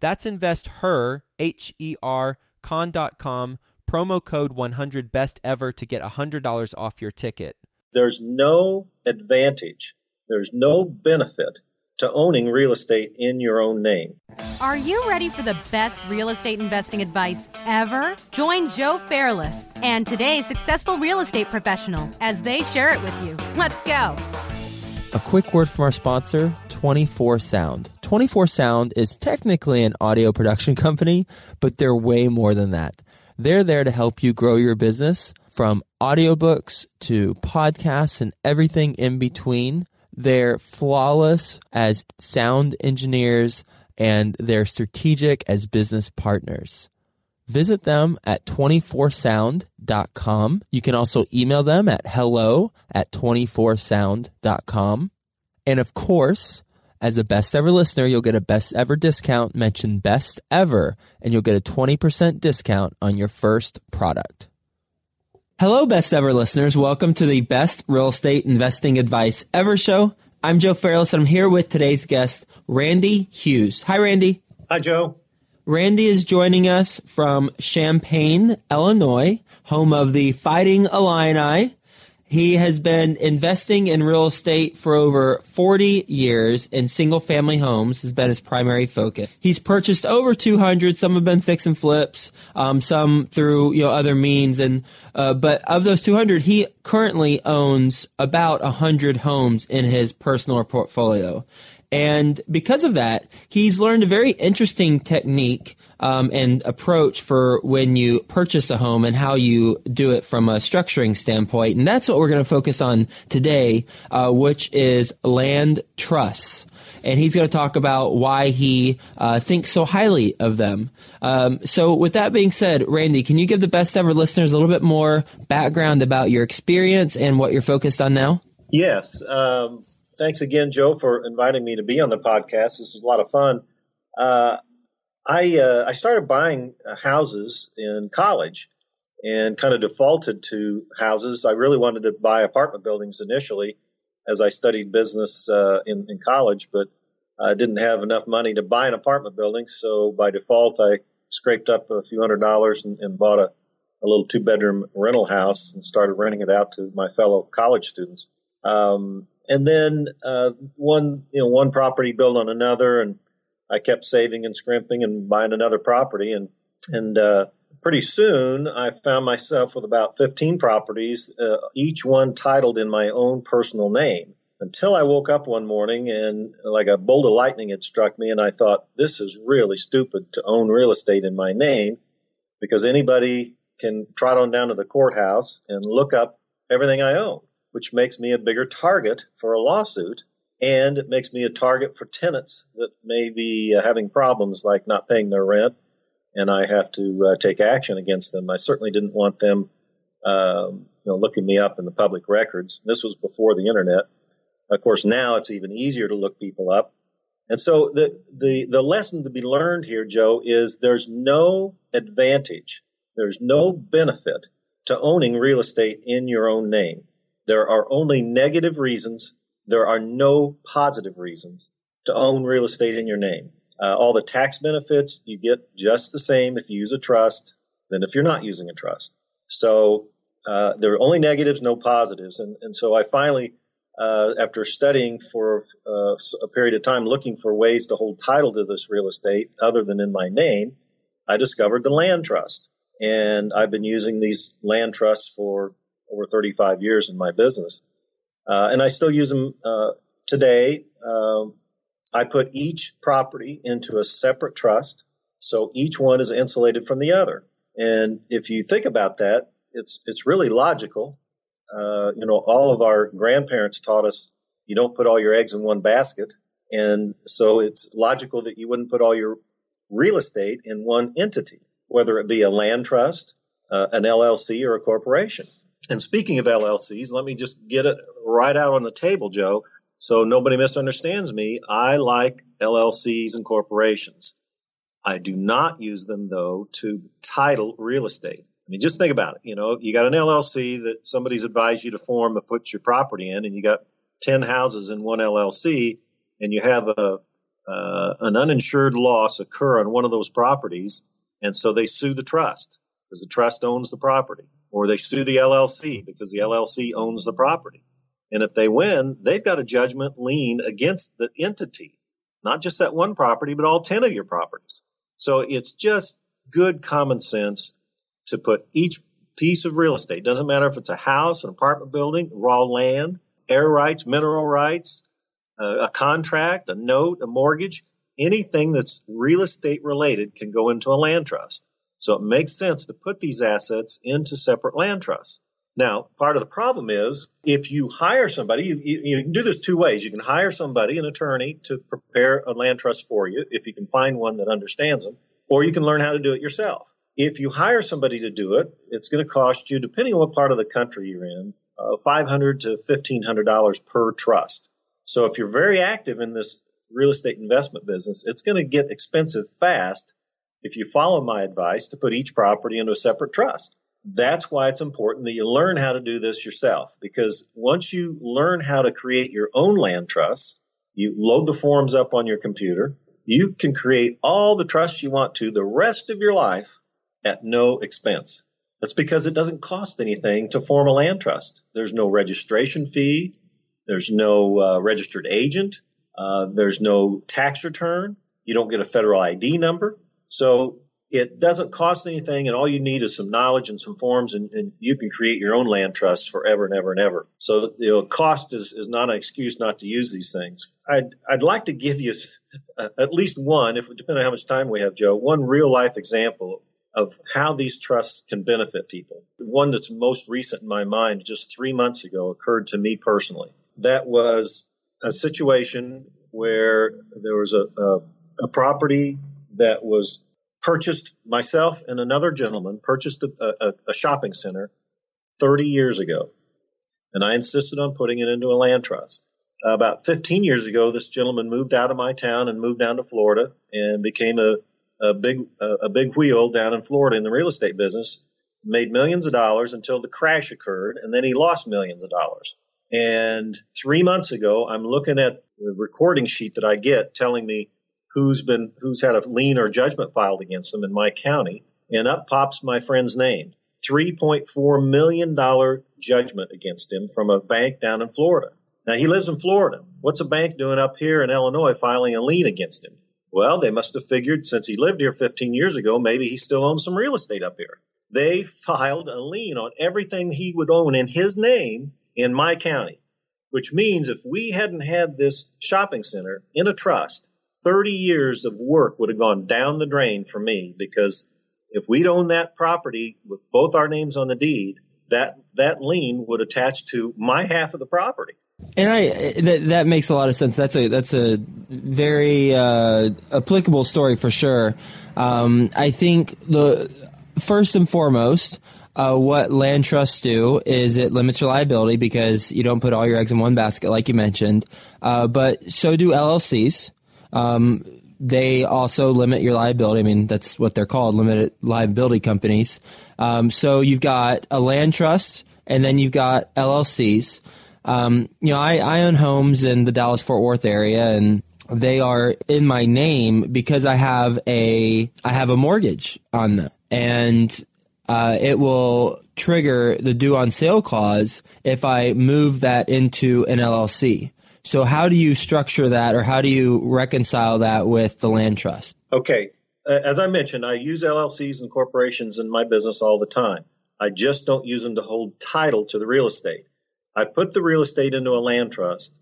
That's investher, H E R, con.com promo code 100 best ever to get $100 off your ticket. There's no advantage, there's no benefit to owning real estate in your own name. Are you ready for the best real estate investing advice ever? Join Joe Fairless and today's successful real estate professional as they share it with you. Let's go. A quick word from our sponsor, 24 Sound. 24 Sound is technically an audio production company, but they're way more than that. They're there to help you grow your business from audiobooks to podcasts and everything in between. They're flawless as sound engineers and they're strategic as business partners. Visit them at 24sound.com. You can also email them at hello at 24sound.com. And of course, as a best ever listener, you'll get a best ever discount. Mention best ever, and you'll get a 20% discount on your first product. Hello, best ever listeners. Welcome to the best real estate investing advice ever show. I'm Joe Fairless, and I'm here with today's guest, Randy Hughes. Hi, Randy. Hi, Joe. Randy is joining us from Champaign, Illinois, home of the Fighting Illini. He has been investing in real estate for over 40 years in single family homes has been his primary focus. He's purchased over 200. Some have been fix and flips, um, some through, you know, other means. And, uh, but of those 200, he currently owns about 100 homes in his personal portfolio. And because of that, he's learned a very interesting technique um, and approach for when you purchase a home and how you do it from a structuring standpoint. And that's what we're going to focus on today, uh, which is land trusts. And he's going to talk about why he uh, thinks so highly of them. Um, so, with that being said, Randy, can you give the best ever listeners a little bit more background about your experience and what you're focused on now? Yes. Um, thanks again, Joe, for inviting me to be on the podcast. This is a lot of fun. Uh, I uh, I started buying uh, houses in college and kind of defaulted to houses. I really wanted to buy apartment buildings initially as I studied business uh, in, in college, but I didn't have enough money to buy an apartment building. So by default, I scraped up a few hundred dollars and, and bought a, a little two bedroom rental house and started renting it out to my fellow college students. Um, and then uh, one, you know, one property built on another, and I kept saving and scrimping and buying another property, and and uh, pretty soon I found myself with about 15 properties, uh, each one titled in my own personal name. Until I woke up one morning and like a bolt of lightning had struck me, and I thought this is really stupid to own real estate in my name, because anybody can trot on down to the courthouse and look up everything I own, which makes me a bigger target for a lawsuit and it makes me a target for tenants that may be uh, having problems like not paying their rent, and I have to uh, take action against them. I certainly didn't want them, um, you know, looking me up in the public records. This was before the internet. Of course, now it's even easier to look people up. And so the the the lesson to be learned here, Joe, is there's no advantage, there's no benefit to owning real estate in your own name. There are only negative reasons there are no positive reasons to own real estate in your name. Uh, all the tax benefits you get just the same if you use a trust than if you're not using a trust. So uh, there are only negatives, no positives. And, and so I finally, uh, after studying for uh, a period of time, looking for ways to hold title to this real estate other than in my name, I discovered the land trust. And I've been using these land trusts for over 35 years in my business. Uh, and I still use them uh, today. Um, I put each property into a separate trust, so each one is insulated from the other. And if you think about that, it's it's really logical. Uh, you know, all of our grandparents taught us you don't put all your eggs in one basket, and so it's logical that you wouldn't put all your real estate in one entity, whether it be a land trust, uh, an LLC, or a corporation. And speaking of LLCs, let me just get it right out on the table, Joe, so nobody misunderstands me. I like LLCs and corporations. I do not use them though to title real estate. I mean, just think about it. You know, you got an LLC that somebody's advised you to form to put your property in, and you got 10 houses in one LLC, and you have a, uh, an uninsured loss occur on one of those properties, and so they sue the trust because the trust owns the property or they sue the LLC because the LLC owns the property. And if they win, they've got a judgment lien against the entity, not just that one property, but all 10 of your properties. So it's just good common sense to put each piece of real estate, doesn't matter if it's a house, an apartment building, raw land, air rights, mineral rights, uh, a contract, a note, a mortgage, anything that's real estate related can go into a land trust. So it makes sense to put these assets into separate land trusts. Now, part of the problem is if you hire somebody, you, you, you, can do this two ways. You can hire somebody, an attorney, to prepare a land trust for you, if you can find one that understands them, or you can learn how to do it yourself. If you hire somebody to do it, it's going to cost you, depending on what part of the country you're in, uh, $500 to $1,500 per trust. So if you're very active in this real estate investment business, it's going to get expensive fast if you follow my advice to put each property into a separate trust. That's why it's important that you learn how to do this yourself because once you learn how to create your own land trust, you load the forms up on your computer, you can create all the trusts you want to the rest of your life at no expense. That's because it doesn't cost anything to form a land trust. There's no registration fee. There's no uh, registered agent. Uh, there's no tax return. You don't get a federal ID number. So it doesn't cost anything, and all you need is some knowledge and some forms, and, and you can create your own land trusts forever and ever and ever. So you know, cost is, is not an excuse not to use these things. I'd I'd like to give you at least one, if depending on how much time we have, Joe, one real life example of how these trusts can benefit people. The one that's most recent in my mind, just three months ago, occurred to me personally. That was a situation where there was a, a, a property that was purchased myself and another gentleman purchased a, a, a, shopping center 30 years ago. And i insisted on putting it into a land trust. Uh, about 15 years ago this gentleman moved out of my town and moved down to florida and became a, a big a big wheel down in florida in the real estate business. Made millions of dollars until the crash occurred and then he lost millions of dollars. And three months ago i'm looking at the recording sheet that i get telling me who's been who's had a lien or judgment filed against them in my county, and up pops my friend's name. $3.4 million judgment against him from a bank down in Florida. Now, he lives in Florida. What's a bank doing up here in Illinois filing a lien against him? Well, they must have figured since he lived here 15 years ago, maybe he still owns some real estate up here. They filed a lien on everything he would own in his name in my county, which means if we hadn't had this shopping center in a trust, 30 years of work would have gone down the drain for me because if we'd owned that property with both our names on the deed, that that lien would attach to my half of the property. And I that that makes a lot of sense. That's a that's a very uh, applicable story for sure. Um, I think the first and foremost, uh, what land trusts do is it limits your liability because you don't put all your eggs in one basket, like you mentioned. Uh, but so do LLCs. Um, they also limit your liability. I mean, that's what they're called, limited liability companies. Um, so you've got a land trust, and then you've got LLCs. Um, you know, I, I own homes in the Dallas Fort Worth area, and they are in my name because I have a I have a mortgage on them, and uh, it will trigger the due on sale clause if I move that into an LLC. So how do you structure that or how do you reconcile that with the land trust? Okay. as I mentioned, I use LLCs and corporations in my business all the time. I just don't use them to hold title to the real estate. I put the real estate into a land trust,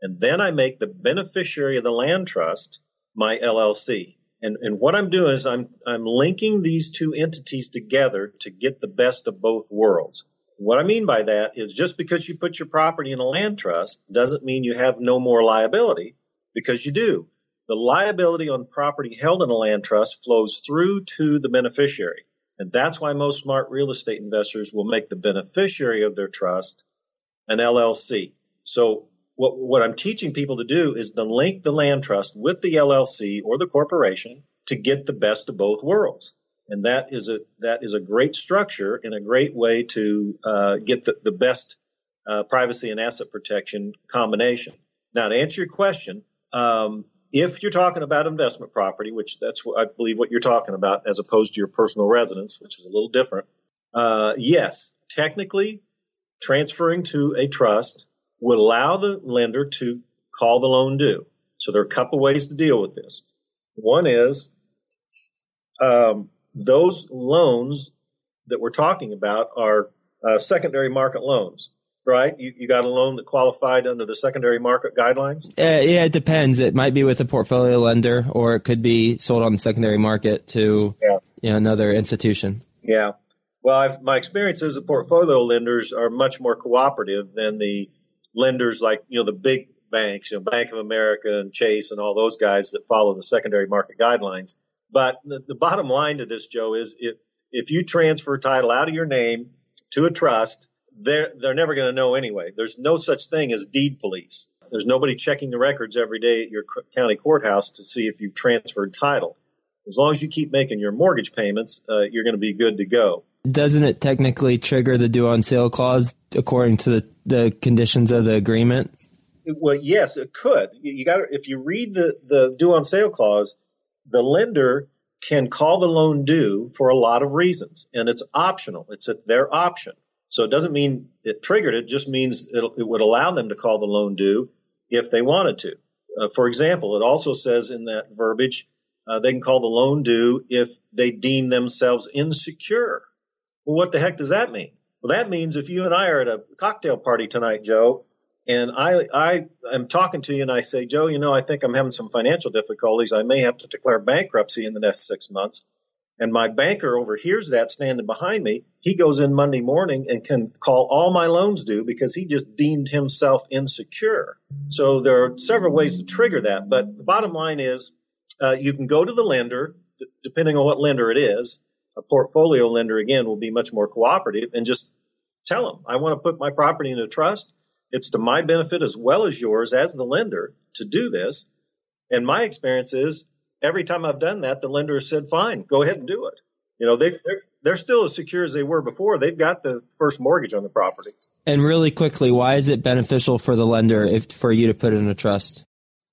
and then I make the beneficiary of the land trust my LLC. And, and what I'm doing is I'm, I'm linking these two entities together to get the best of both worlds. What I mean by that is just because you put your property in a land trust doesn't mean you have no more liability because you do. The liability on property held in a land trust flows through to the beneficiary. And that's why most smart real estate investors will make the beneficiary of their trust an LLC. So what, what I'm teaching people to do is to link the land trust with the LLC or the corporation to get the best of both worlds. And that is a, that is a great structure and a great way to uh, get the, the best uh, privacy and asset protection combination. Now, to answer your question, um, if you're talking about investment property, which that's what I believe what you're talking about, as opposed to your personal residence, which is a little different, uh, yes, technically, transferring to a trust would allow the lender to call the loan due. So there are a couple ways to deal with this. One is um, those loans that we're talking about are uh, secondary market loans right? You, you got a loan that qualified under the secondary market guidelines? Uh, yeah, it depends. It might be with a portfolio lender, or it could be sold on the secondary market to yeah. you know, another institution. Yeah. Well, I've, my experience is the portfolio lenders are much more cooperative than the lenders like you know the big banks, you know Bank of America and Chase and all those guys that follow the secondary market guidelines. But the, the bottom line to this, Joe, is if if you transfer title out of your name to a trust they're they're never going to know anyway. There's no such thing as deed police. There's nobody checking the records every day at your county courthouse to see if you've transferred title. As long as you keep making your mortgage payments, uh, you're going to be good to go. Doesn't it technically trigger the due on sale clause according to the, the conditions of the agreement? Well, yes, it could. You got if you read the the due on sale clause, the lender can call the loan due for a lot of reasons, and it's optional. It's at their option. So it doesn't mean it triggered it, just means it would allow them to call the loan due if they wanted to. Uh, for example, it also says in that verbiage uh, they can call the loan due if they deem themselves insecure. Well, what the heck does that mean? Well, that means if you and I are at a cocktail party tonight, Joe, and I, I am talking to you and I say, Joe, you know, I think I'm having some financial difficulties. I may have to declare bankruptcy in the next six months and my banker overhears that standing behind me, he goes in Monday morning and can call all my loans due because he just deemed himself insecure. So there are several ways to trigger that. But the bottom line is uh, you can go to the lender, d- depending on what lender it is. A portfolio lender, again, will be much more cooperative and just tell them, I want to put my property in a trust. It's to my benefit as well as yours as the lender to do this. And my experience is every time I've done that, the lender has said, fine, go ahead and do it. You know, they, they're, they're still as secure as they were before. They've got the first mortgage on the property. And really quickly, why is it beneficial for the lender if for you to put it in a trust?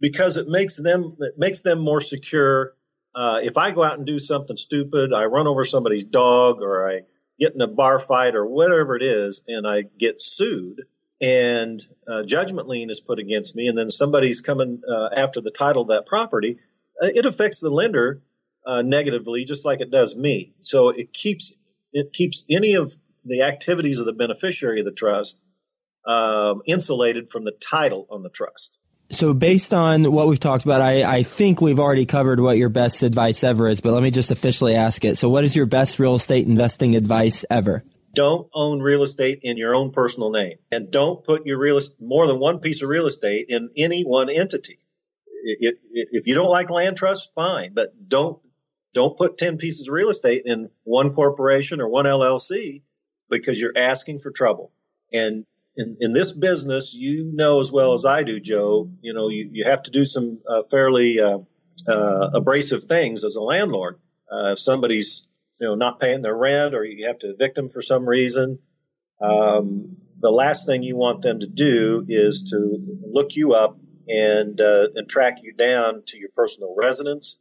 Because it makes them it makes them more secure. Uh, if I go out and do something stupid, I run over somebody's dog, or I get in a bar fight, or whatever it is, and I get sued, and uh, judgment lien is put against me, and then somebody's coming uh, after the title of that property, uh, it affects the lender uh, negatively, just like it does me. So it keeps it keeps any of the activities of the beneficiary of the trust um, insulated from the title on the trust. So, based on what we've talked about, I, I think we've already covered what your best advice ever is, but let me just officially ask it. So, what is your best real estate investing advice ever? Don't own real estate in your own personal name, and don't put your real more than one piece of real estate in any one entity it, it, if you don't like land trusts, fine, but don't don't put 10 pieces of real estate in one corporation or one LLC because you're asking for trouble. And in, in this business, you know as well as I do, Joe, you know, you, you have to do some uh, fairly uh, uh, abrasive things as a landlord. Uh, if somebody's, you know, not paying their rent or you have to evict them for some reason, um, the last thing you want them to do is to look you up and uh, and track you down to your personal residence.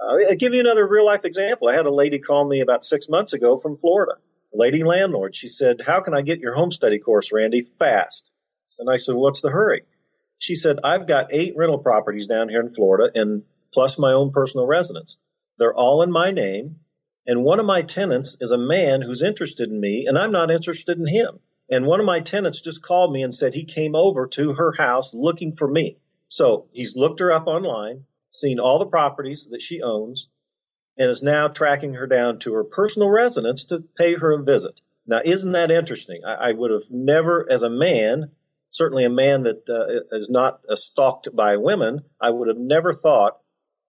Uh, I'll give you another real life example. I had a lady call me about six months ago from Florida, lady landlord. She said, "How can I get your home study course, Randy, fast?" And I said, "What's the hurry?" She said, "I've got eight rental properties down here in Florida, and plus my own personal residence." They're all in my name. And one of my tenants is a man who's interested in me, and I'm not interested in him. And one of my tenants just called me and said he came over to her house looking for me. So he's looked her up online, seen all the properties that she owns, and is now tracking her down to her personal residence to pay her a visit. Now, isn't that interesting? I, I would have never, as a man, certainly a man that uh, is not uh, stalked by women, I would have never thought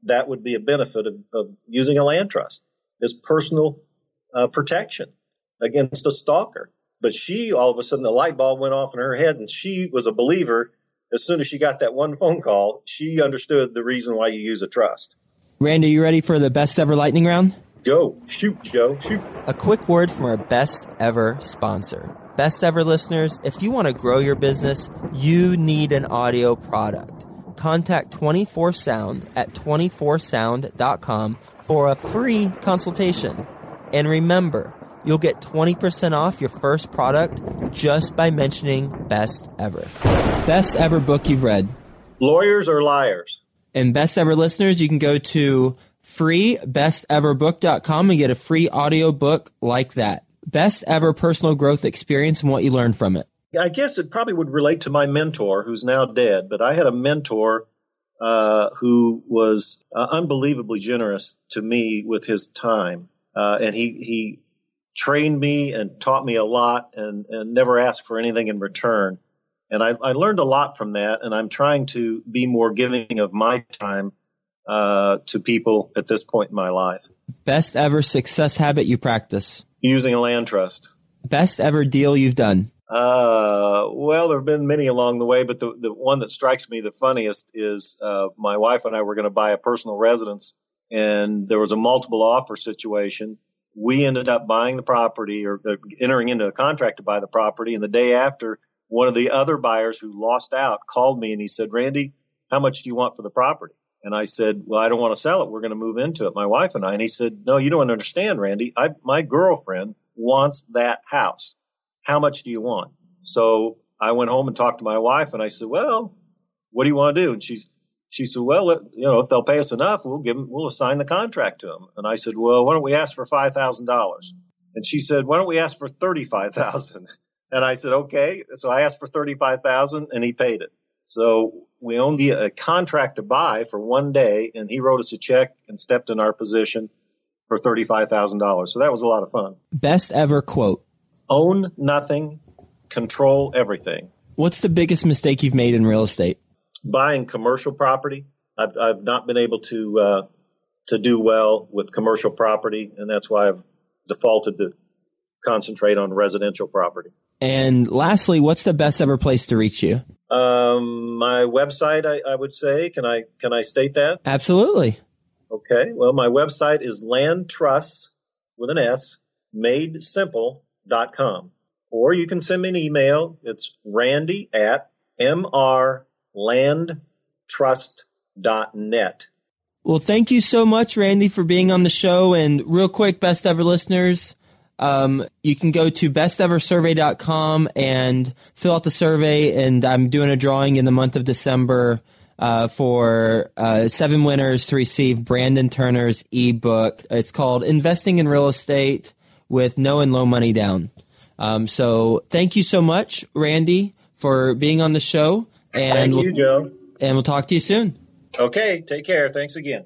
that would be a benefit of, of using a land trust as personal uh, protection against a stalker. But she, all of a sudden, the light bulb went off in her head, and she was a believer. As soon as she got that one phone call, she understood the reason why you use a trust. Randy, you ready for the best ever lightning round? Go, shoot, Joe, shoot. A quick word from our best ever sponsor. Best ever listeners, if you want to grow your business, you need an audio product. Contact 24 Sound at 24sound.com for a free consultation. And remember, you'll get 20% off your first product just by mentioning best ever. Best ever book you've read. Lawyers are liars. And best ever listeners, you can go to freebesteverbook.com and get a free audio book like that. Best ever personal growth experience and what you learned from it. I guess it probably would relate to my mentor, who's now dead, but I had a mentor uh, who was uh, unbelievably generous to me with his time. Uh, and he, he trained me and taught me a lot and, and never asked for anything in return. And I, I learned a lot from that, and I'm trying to be more giving of my time uh, to people at this point in my life. Best ever success habit you practice? Using a land trust. Best ever deal you've done? Uh, well, there have been many along the way, but the, the one that strikes me the funniest is uh, my wife and I were going to buy a personal residence, and there was a multiple offer situation. We ended up buying the property or uh, entering into a contract to buy the property, and the day after, one of the other buyers who lost out called me and he said, Randy, how much do you want for the property? And I said, well, I don't want to sell it. We're going to move into it, my wife and I. And he said, no, you don't understand, Randy. I, my girlfriend wants that house. How much do you want? So I went home and talked to my wife and I said, well, what do you want to do? And she's, she said, well, you know, if they'll pay us enough, we'll give them, we'll assign the contract to them. And I said, well, why don't we ask for $5,000? And she said, why don't we ask for 35,000? And I said, okay. So I asked for 35,000 and he paid it. So we owned the, a contract to buy for one day and he wrote us a check and stepped in our position for $35,000. So that was a lot of fun. Best ever quote. Own nothing, control everything. What's the biggest mistake you've made in real estate? Buying commercial property. I've, I've not been able to, uh, to do well with commercial property and that's why I've defaulted to concentrate on residential property. And lastly, what's the best ever place to reach you? Um, my website, I, I, would say. Can I can I state that? Absolutely. Okay. Well, my website is land trusts with an S made simple.com. Or you can send me an email. It's randy at mrlandtrust.net. Well, thank you so much, Randy, for being on the show. And real quick, best ever listeners, um, you can go to besteversurvey.com and fill out the survey. And I'm doing a drawing in the month of December uh, for uh, seven winners to receive Brandon Turner's ebook. It's called Investing in Real Estate with No and Low Money Down. Um, so thank you so much, Randy, for being on the show. And thank you, we'll, Joe. And we'll talk to you soon. Okay, take care. Thanks again.